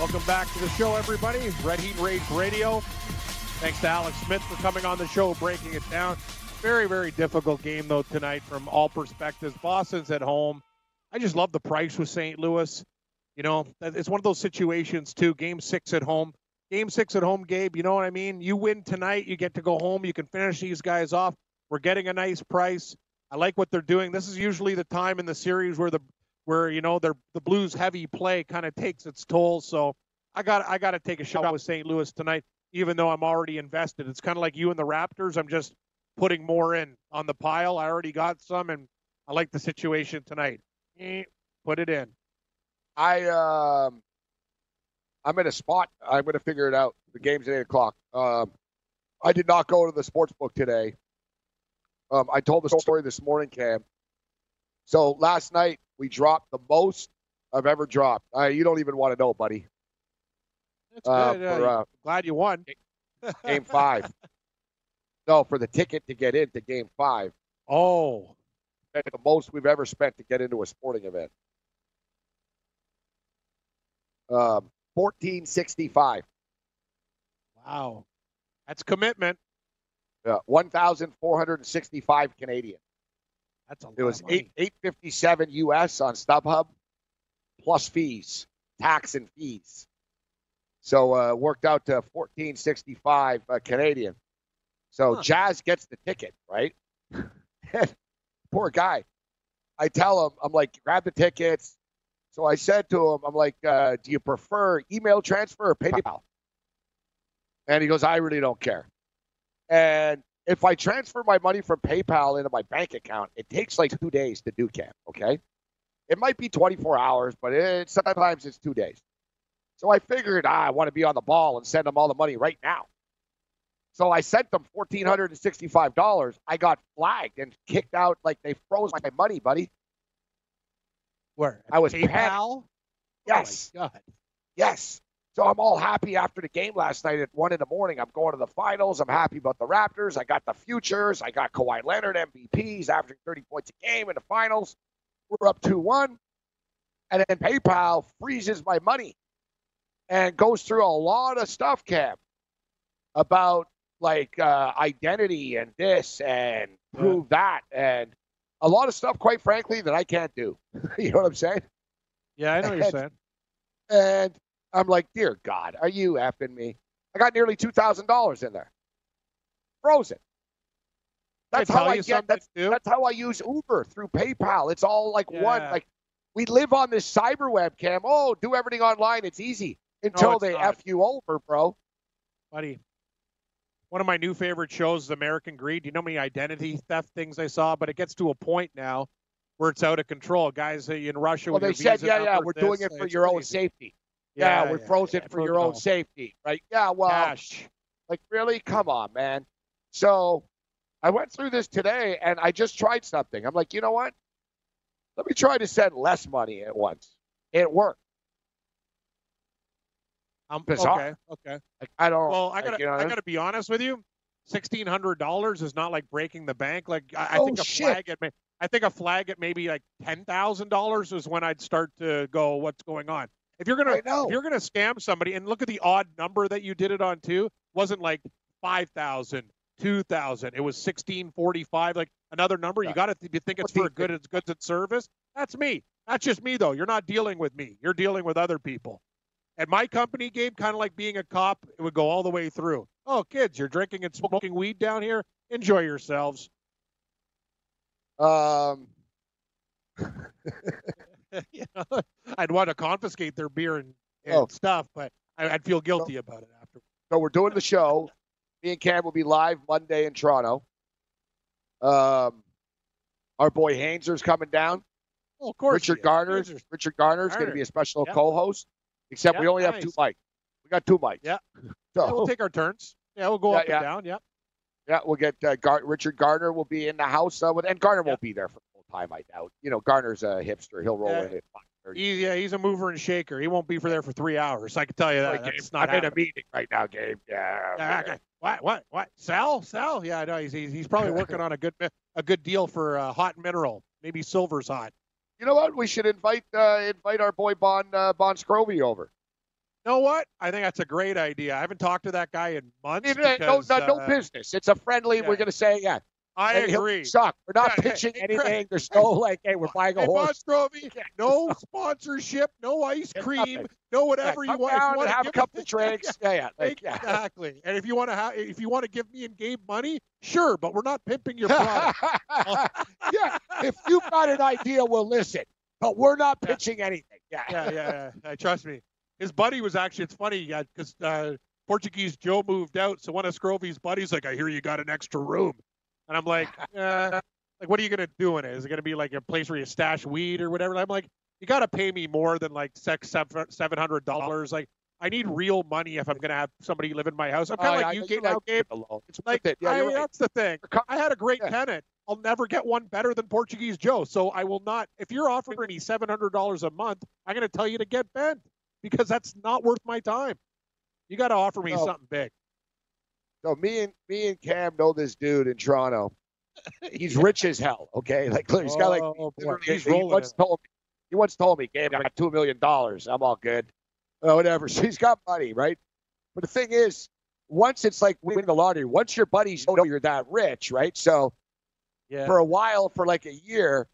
Welcome back to the show, everybody. Red Heat Rage Radio. Thanks to Alex Smith for coming on the show, breaking it down. Very, very difficult game, though, tonight from all perspectives. Boston's at home. I just love the price with St. Louis. You know, it's one of those situations, too. Game six at home. Game six at home, Gabe, you know what I mean? You win tonight, you get to go home. You can finish these guys off. We're getting a nice price. I like what they're doing. This is usually the time in the series where the where you know they're, the Blues heavy play kind of takes its toll. So I got I got to take a shot with St. Louis tonight, even though I'm already invested. It's kind of like you and the Raptors. I'm just putting more in on the pile. I already got some, and I like the situation tonight. Eh, Put it in. I um, I'm in a spot. I'm going to figure it out. The game's at eight o'clock. Um, I did not go to the sports book today. Um, I told the story this morning, Cam. So last night we dropped the most I've ever dropped. Uh, you don't even want to know, buddy. That's Uh, good. for, Uh, uh, glad you won. game five. no, for the ticket to get into game five. Oh, That's the most we've ever spent to get into a sporting event. Um, fourteen sixty five. wow. That's commitment. Uh, one thousand four hundred and sixty five Canadian. That's a lot It was eight eight fifty seven US on StubHub, plus fees, tax and fees. So uh, worked out to fourteen sixty five uh, Canadian. So Huh. Jazz gets the ticket, right? Poor guy. I tell him, I'm like, grab the tickets. So I said to him, I'm like, uh, do you prefer email transfer or PayPal? And he goes, I really don't care. And if I transfer my money from PayPal into my bank account, it takes like two days to do camp. Okay, it might be 24 hours, but it, sometimes it's two days. So I figured ah, I want to be on the ball and send them all the money right now. So I sent them fourteen hundred and sixty-five dollars. I got flagged and kicked out, like they froze my money, buddy. Where? I was PayPal. panicked. Yes. Oh my God. Yes. So I'm all happy after the game last night at one in the morning. I'm going to the finals. I'm happy about the Raptors. I got the futures. I got Kawhi Leonard MVPs averaging 30 points a game in the finals. We're up 2 1. And then PayPal freezes my money and goes through a lot of stuff, Cam, about like uh, identity and this and prove that and a lot of stuff, quite frankly, that I can't do. you know what I'm saying? Yeah, I know what you're saying. And I'm like, dear God, are you effing me? I got nearly two thousand dollars in there, frozen. That's how I get. That's, that's how I use Uber through PayPal. It's all like one. Like we live on this cyber webcam. Oh, do everything online. It's easy until it's they not. f you over, bro. buddy. One of my new favorite shows is American Greed. Do you know how many identity theft things I saw? But it gets to a point now where it's out of control. Guys uh, in Russia. Well, they said, yeah, yeah, we're doing it for it's your own safety. Yeah, we're frozen yeah, for your own safety, right? Yeah, well, Cash. Like, really? Come on, man. So I went through this today and I just tried something. I'm like, you know what? Let me try to send less money at once. It worked. Um, bizarre. okay, okay. Like, I don't. Well, I like, gotta, you know, I gotta be honest with you. Sixteen hundred dollars is not like breaking the bank. Like I, I Oh, think a shit. flag at, may- I think a flag at maybe like ten thousand dollars is when I'd start to go, what's going on? If you're gonna, if you're gonna scam somebody, and look at the odd number that you did it on too, wasn't like five thousand, two thousand. It was sixteen forty-five, like another number. You got to th- think it's for a good, it's goods and service. That's me. That's just me though. You're not dealing with me. You're dealing with other people. At my company, Gabe, kind of like being a cop, it would go all the way through. Oh, kids, you're drinking and smoking weed down here. Enjoy yourselves. Um, you know, I'd want to confiscate their beer and, and Oh. stuff, but I, I'd feel guilty about it after. so we're doing the show. Me and Cam will be live Monday in Toronto. Um, our boy Hainzer's coming down. Oh, of course. Richard he is. Garner's is- Richard Garner's going to be a special co-host. Except we only have two nice. mics. We got two mics. Yeah. So Yeah, we'll take our turns. Yeah, we'll go Yeah, up yeah. and down. Yeah. Yeah, we'll get uh, Gar- Richard Gardner will be in the house, uh, with, and Gardner Yeah. won't be there for time. I doubt. You know, Garner's a hipster; he'll roll Yeah. in at five thirty. He's, yeah, he's a mover and shaker. He won't be for there for three hours. I can tell you that. That's not I'm in a meeting right now, Gabe. Yeah. Yeah, okay. What? What? What? Sell? Sell? Yeah, no. He's he's, he's probably working on a good a good deal for uh, hot mineral. Maybe silver's hot. You know what? We should invite uh, invite our boy Bon uh, Bon Scroby over. You know what? I think that's a great idea. I haven't talked to that guy in months. It- it- no, because, no, no uh, business. It's a friendly. yeah. We're going to say, yeah. I and agree. Suck. We're not Yeah, pitching hey, Craig. anything. There's no like, hey, we're buying a Hey, horse. Scrovy, no sponsorship, no ice cream, no Yeah, whatever you come want. If you want to have a couple of drinks. Yeah, yeah, like, yeah. Exactly. And if you want to have, if you want to give me and Gabe money, sure, but we're not pimping your product. yeah. If you've got an idea, we'll listen. But we're not pitching anything. Yeah. yeah, yeah, yeah. Trust me. His buddy was actually. It's funny because uh, Portuguese Joe moved out, so one of Scrovy's buddies like, "I hear you got an extra room," and I'm like, uh, "Like, what are you gonna do in it? Is it gonna be like a place where you stash weed or whatever?" I'm like, "You gotta pay me more than like six seven hundred dollars. Like, I need real money if I'm gonna have somebody live in my house. I'm kind Oh, of yeah, like you, you're Gabe. right. Now, Gabe, Leave it alone. It's like it. Yeah, I, right. that's the thing. I had a great Yeah. tenant. I'll never get one better than Portuguese Joe. So I will not. If you're offering me seven hundred dollars a month, I'm going to tell you to get bent because that's not worth my time. You got to offer me No. something big. So me and me and Cam know this dude in Toronto. He's rich as hell. Okay, like he's got like Oh, He's he rolling once told me he once told me, Gabe, I got two million dollars. I'm all good. Uh, whatever. So he's got money, right? But the thing is, once it's like winning the lottery, once your buddies know you're that rich, right? So Yeah. for a while, for like a year,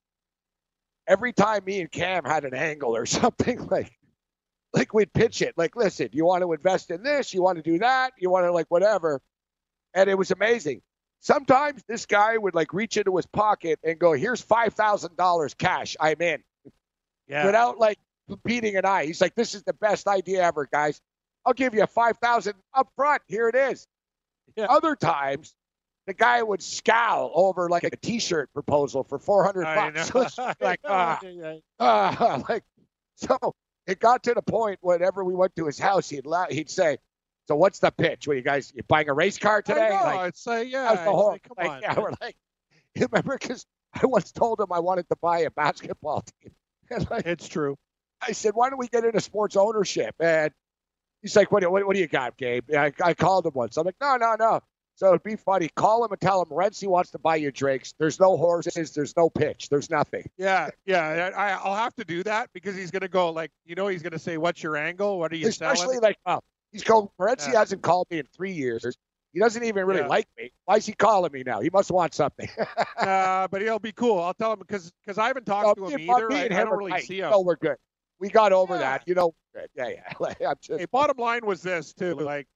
every time me and Cam had an angle or something like like we'd pitch it. Like, listen, you want to invest in this, you want to do that, you want to like whatever. And it was amazing. Sometimes this guy would like reach into his pocket and go, Here's five thousand dollars cash. I'm in. yeah. Without like beating an eye. He's like, This is the best idea ever, guys. I'll give you five thousand up front. Here it is. Yeah. Other times the guy would scowl over like a t-shirt proposal for 400 I bucks. Like, ah, ah, like, so it got to the point whenever we went to his house, he'd la- he'd say, "So what's the pitch? What you guys you buying a race car today?" I know. Like, it's like, yeah. how's the it's whole? like, come like, on. yeah, we're like, you remember? Because I once told him I wanted to buy a basketball team. Like, It's true. I said, why don't we get into sports ownership? And he's like, what, what, what do you got, Gabe? I, I called him once. I'm like, no, no, no. So it'd be funny. Call him and tell him Renzi wants to buy you drinks. There's no horses. There's no pitch. There's nothing. Yeah, yeah. I, I'll have to do that because he's going to go like, you know, he's going to say, "What's your angle? What are you Especially selling?" like, oh, he's going. Renzi Yeah. hasn't called me in three years. He doesn't even really Yeah. like me. Why is he calling me now? He must want something. uh, but he'll be cool. I'll tell him because because I haven't No, talked to him either. I, I don't really see him. know we're good. We got over Yeah. that. You know, yeah, yeah. I'm just, Hey, bottom line was this too. Like,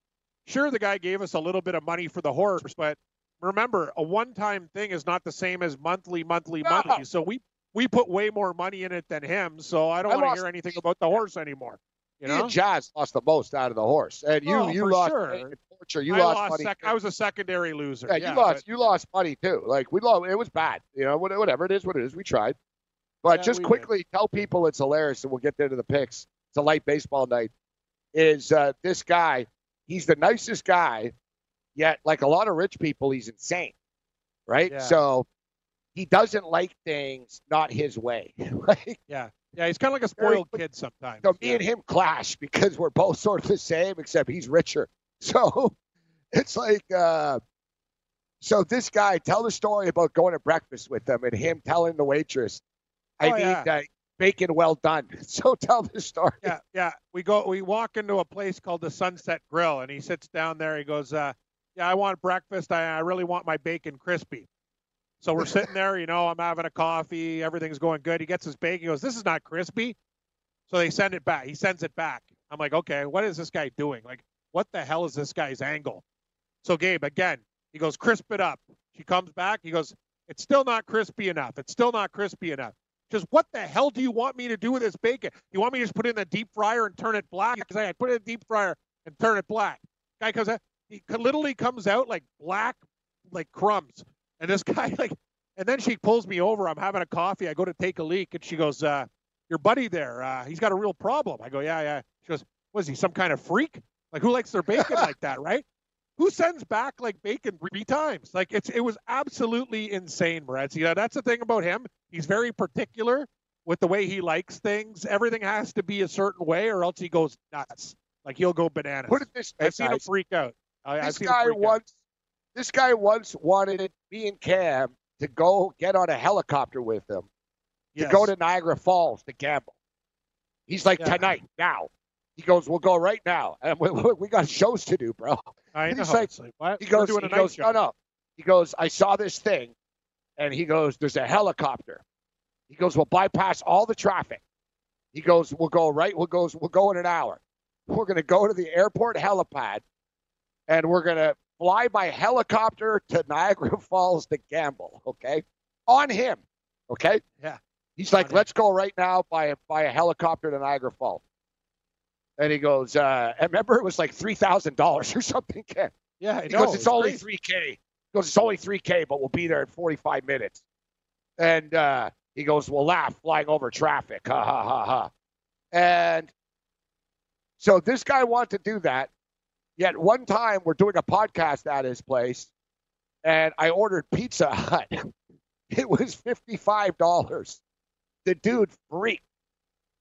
sure, the guy gave us a little bit of money for the horse, but remember, a one-time thing is not the same as monthly, monthly, No. monthly. So we we put way more money in it than him. So I don't want to hear anything about the horse anymore. You know, Jazz lost the most out of the horse, and you Oh, you lost sure. torture. You I lost, lost. money. Sec- I was a secondary loser. yeah, Yeah, you lost. but- You lost money too. Like we lost. It was bad. You know, whatever it is, what it is. We tried, but Yeah, just we did. quickly tell people it's hilarious, and we'll get into the picks. It's a light baseball night. Is uh, this guy? He's the nicest guy, yet like a lot of rich people, he's insane, right? Yeah. So he doesn't like things not his way. like, Yeah, yeah. He's kind of like a spoiled kid sometimes. so me and him clash because we're both sort of the same, except he's richer. So it's like, uh, so this guy tell the story about going to breakfast with them and him telling the waitress, "I Oh, need yeah. uh, bacon well done." So tell the story. Yeah, yeah. We go. We walk into a place called the Sunset Grill, and he sits down there. He goes, uh, "Yeah, I want breakfast. I, I really want my bacon crispy." So we're sitting there. You know, I'm having a coffee. Everything's going good. He gets his bacon. He goes, "This is not crispy." So they send it back. He sends it back. I'm like, "Okay, what is this guy doing? Like, what the hell is this guy's angle?" So Gabe again, he goes, "Crisp it up." She comes back. He goes, "It's still not crispy enough. It's still not crispy enough." Just what the hell do you want me to do with this bacon? You want me to just put it in the deep fryer and turn it black? Because I put it in the deep fryer and turn it black. Guy comes out, he literally comes out like black, like crumbs. And this guy like, and then she pulls me over. I'm having a coffee. I go to take a leak, and she goes, uh, "Your buddy there, uh, he's got a real problem." I go, "Yeah, yeah." She goes, "Was he some kind of freak? Like who likes their bacon like that, right?" Who sends back like bacon three times? Like it's it was absolutely insane, Moretz. You know, that's the thing about him. He's very particular with the way he likes things. Everything has to be a certain way, or else he goes nuts. Like he'll go bananas. Put it this way, I've seen him freak out. I, This guy once, this guy once wanted me and Cam to go get on a helicopter with him to go to Niagara Falls to gamble. He's like, Yeah. tonight, now. He goes, we'll go right now. And we, we got shows to do, bro. I know. he's like- like, what? He goes, doing he a goes, show. no, no. He goes, I saw this thing. And he goes, there's a helicopter. He goes, we'll bypass all the traffic. He goes, we'll go right, we'll go, we'll go in an hour. We're going to go to the airport helipad and we're going to fly by helicopter to Niagara Falls to gamble. Okay. On him. Okay. Yeah. He's like, let's go right now by a, by a helicopter to Niagara Falls. And he goes, uh, and remember it was like $3,000 or something, Ken. Yeah, I He know. goes, it's only 3K. He goes, it's only 3K, but we'll be there in 45 minutes. And uh, he goes, we'll laugh flying over traffic. Ha, ha, ha, ha. And so this guy wanted to do that. Yet one time we're doing a podcast at his place, and I ordered Pizza Hut. It was $55. The dude freaked.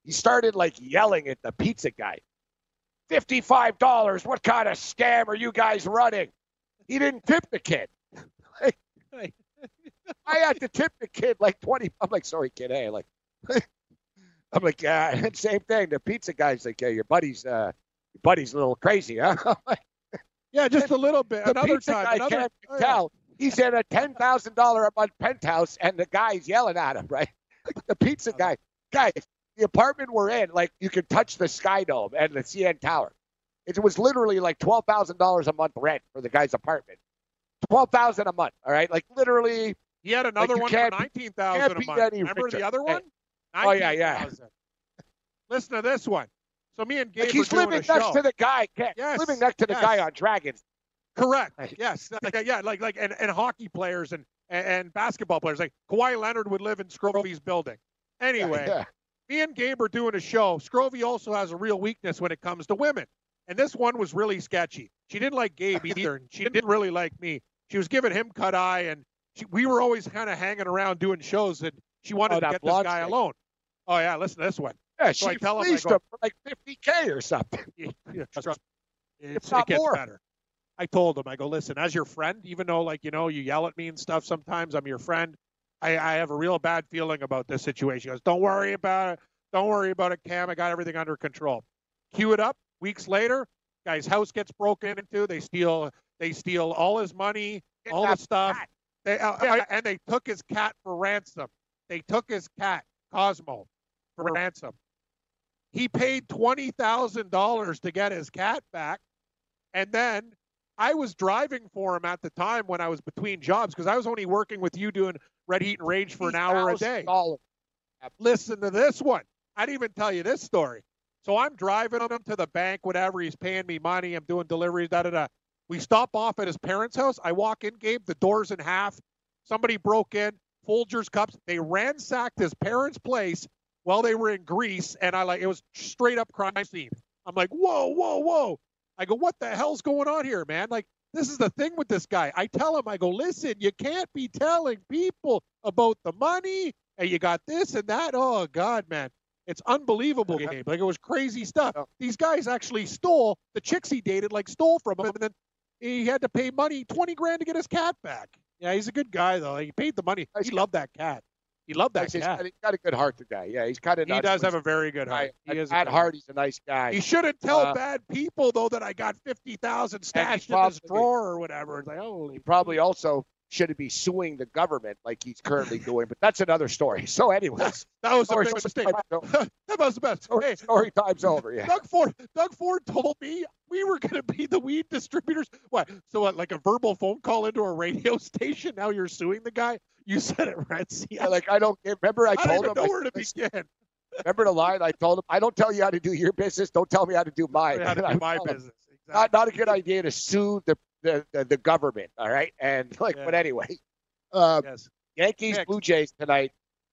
He started like yelling at the pizza guy. $55. What kind of scam are you guys running? He didn't tip the kid. I had to tip the kid like 20. I'm like, sorry, kid. Hey, like, I'm like, uh, same thing. The pizza guy's like, yeah, your buddy's, uh, buddy's a little crazy, huh? Yeah, just a little bit. the another pizza time. guy another, can't oh, yeah. tell. He's in a ten thousand dollar a month penthouse, and the guy's yelling at him. Right? The pizza guy, guys, the apartment we're in, like you can touch the Sky Dome and the CN Tower. It was literally like twelve thousand dollars a month rent for the guy's apartment. Twelve thousand a month. All right, like literally. He had another you one for nineteen thousand a month. Remember richer. the other Hey. one? Oh, yeah, yeah. 19,000. Listen to this one. So me and Gabe Like he's living a next show. to the guy. Yes, living next to the yes. guy on Dragons. Correct. Yes. Like, yeah. Like like and, and hockey players and, and and basketball players. Like Kawhi Leonard would live in Scrovey's building. Anyway, Yeah. me and Gabe are doing a show. Scrovey also has a real weakness when it comes to women. And this one was really sketchy. She didn't like Gabe either, and she didn't really like me. She was giving him cut eye, and she, we were always kind of hanging around doing shows, and she wanted Oh, to get this guy chick. alone. Oh yeah, listen to this one. Yeah, So I she tell him, I go- for like 50K or something. Yeah. It's, not it gets more. better. I told him, I go, listen, as your friend, even though like you know you yell at me and stuff sometimes, I'm your friend. I, I have a real bad feeling about this situation. He goes, don't worry about it. Don't worry about it, Cam. I got everything under control. Cue it up. Weeks later, guy's house gets broken into. They steal. They steal all his money, all the stuff. cat. They uh, Yeah. and they took his cat for ransom. They took his cat, Cosmo, for ransom. He paid twenty thousand dollars to get his cat back, and then I was driving for him at the time when I was between jobs because I was only working with you doing Red Heat and Rage for an hour a day. Listen to this one. I didn't even tell you this story. So I'm driving on him to the bank, whatever. He's paying me money. I'm doing deliveries, da da da. We stop off at his parents' house. I walk in, Gabe, the door's in half. Somebody broke in, Folgers cups. They ransacked his parents' place while they were in Greece, and I like it was straight up crime scene. I'm like, whoa, whoa, whoa. I go, what the hell's going on here, man? Like, this is the thing with this guy. I tell him, I go, listen, you can't be telling people about the money and you got this and that. Oh God, man. It's unbelievable, Gabe. Like it was crazy stuff. These guys actually stole the chicks he dated, like stole from him, and then he had to pay money, twenty grand to get his cat back. Yeah, he's a good guy though. He paid the money. He loved that cat. He loved that He's, he's cat. he's got a good heart, the guy. Yeah, he's kind of He does have a very good heart. He is at heart. He's a nice guy. He shouldn't tell Uh, bad people though that I got fifty thousand stashed in probably- drawer or whatever. It's like, holy He probably also shouldn't be suing the government like he's currently doing, but that's another story. So, anyways, that was a big mistake. story, that was the best. Hey, story time's over. Yeah. Doug Ford. Doug Ford told me we were going to be the weed distributors. What? So what? Like a verbal phone call into a radio station? Now you're suing the guy? You said it, Retzi. Yeah, like I don't remember. I I told him. know I- where to begin. remember the line I told him? I don't tell you how to do your business. Don't tell me how to do mine. How to do my business. Not not a good idea to sue the the, the, the government. All right, and like, Yeah. but anyway, uh, Yes. Yankees. Blue Jays tonight.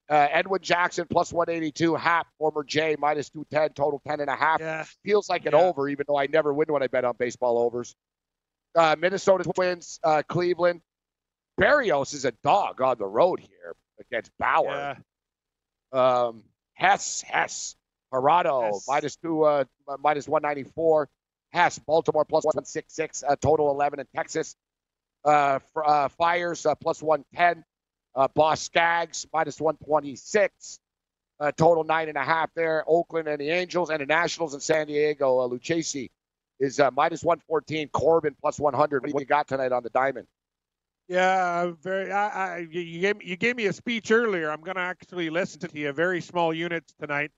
Uh, Edwin Jackson plus 182, Hap former J minus 210, total 10 and a half. Yeah. Feels like an Yeah. over, even though I never win when I bet on baseball overs. Uh, Minnesota Twins, uh, Cleveland. Berrios is a dog on the road here against Bauer. Yeah. Um, Hess, Hess, Jurado minus two, uh, minus 194. Hess, Baltimore plus 166, uh, total 11 in Texas. Uh, for, uh, Fiers uh, plus 110. Uh, Boss Skaggs minus 126. Uh, total nine and a half there. Oakland and the Angels and the Nationals in San Diego. Uh, Lucchesi is minus 114. Corbin plus 100. What do you got tonight on the diamond? Yeah, very. I, I, you- gave me, you gave me a speech earlier. I'm going to actually listen to you. Very small units tonight.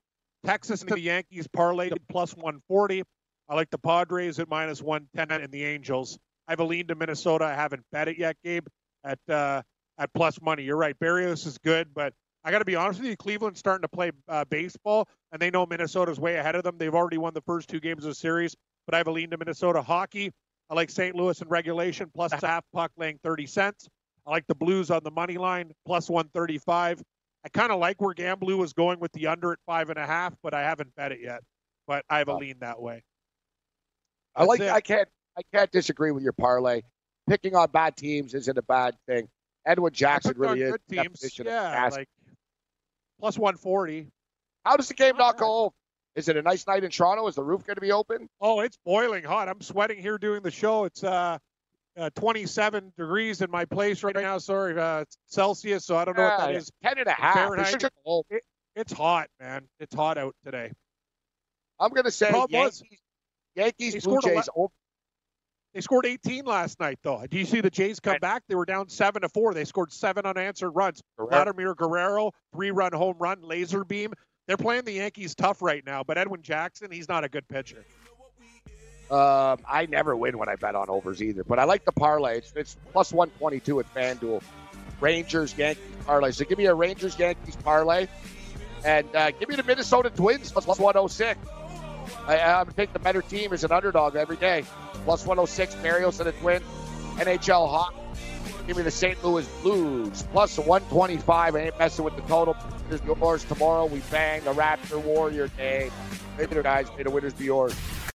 Texas and the Yankees parlayed plus 140. I like the Padres at minus 110 and the Angels. I have a lean to Minnesota. I haven't bet it yet, Gabe. At uh, at plus money. You're right. Berrios is good, but I got to be honest with you. Cleveland's starting to play uh, baseball, and they know Minnesota's way ahead of them. They've already won the first two games of the series, but I have a lean to Minnesota hockey. I like St. Louis in regulation plus a half puck laying 30 cents. I like the Blues on the money line plus 135. I kind of like where Gamblu was going with the under at five and a half, but I haven't bet it yet. But I have a lean that way. I like. It. I can't. I can't disagree with your parlay. Picking on bad teams isn't a bad thing. Edwin Jackson really is. good teams. Yeah, like plus 140. How does the game not go over? Is it a nice night in Toronto? Is the roof going to be open? Oh, it's boiling hot. I'm sweating here doing the show. It's uh, uh 27 degrees in my place right now. Sorry, uh, Celsius. So I don't know what that Yeah, is. Ten and a half. It Fahrenheit. should. It's hot, man. It's hot out today. I'm going to say Yankees. Yankees, They Blue Jays. They scored 18 last night, though. Do you see the Jays come back? They were down seven to four. They scored seven unanswered runs. Vladimir Guerrero, three-run home run, laser beam. They're playing the Yankees tough right now, but Edwin Jackson, he's not a good pitcher. Um, I never win when I bet on overs either, but I like the parlay. It's, it's plus 122 at FanDuel. Rangers, Yankees parlay. So give me a Rangers, Yankees parlay, and uh, give me the Minnesota Twins plus 106. I, to take the better team as an underdog every day. Plus 106, Marios and the Twins. NHL Hawk. Give me the St. Louis Blues plus 125. I ain't messing with the total. Here's yours tomorrow. We bang the Raptor Warrior game. Later, guys. May the winners be yours.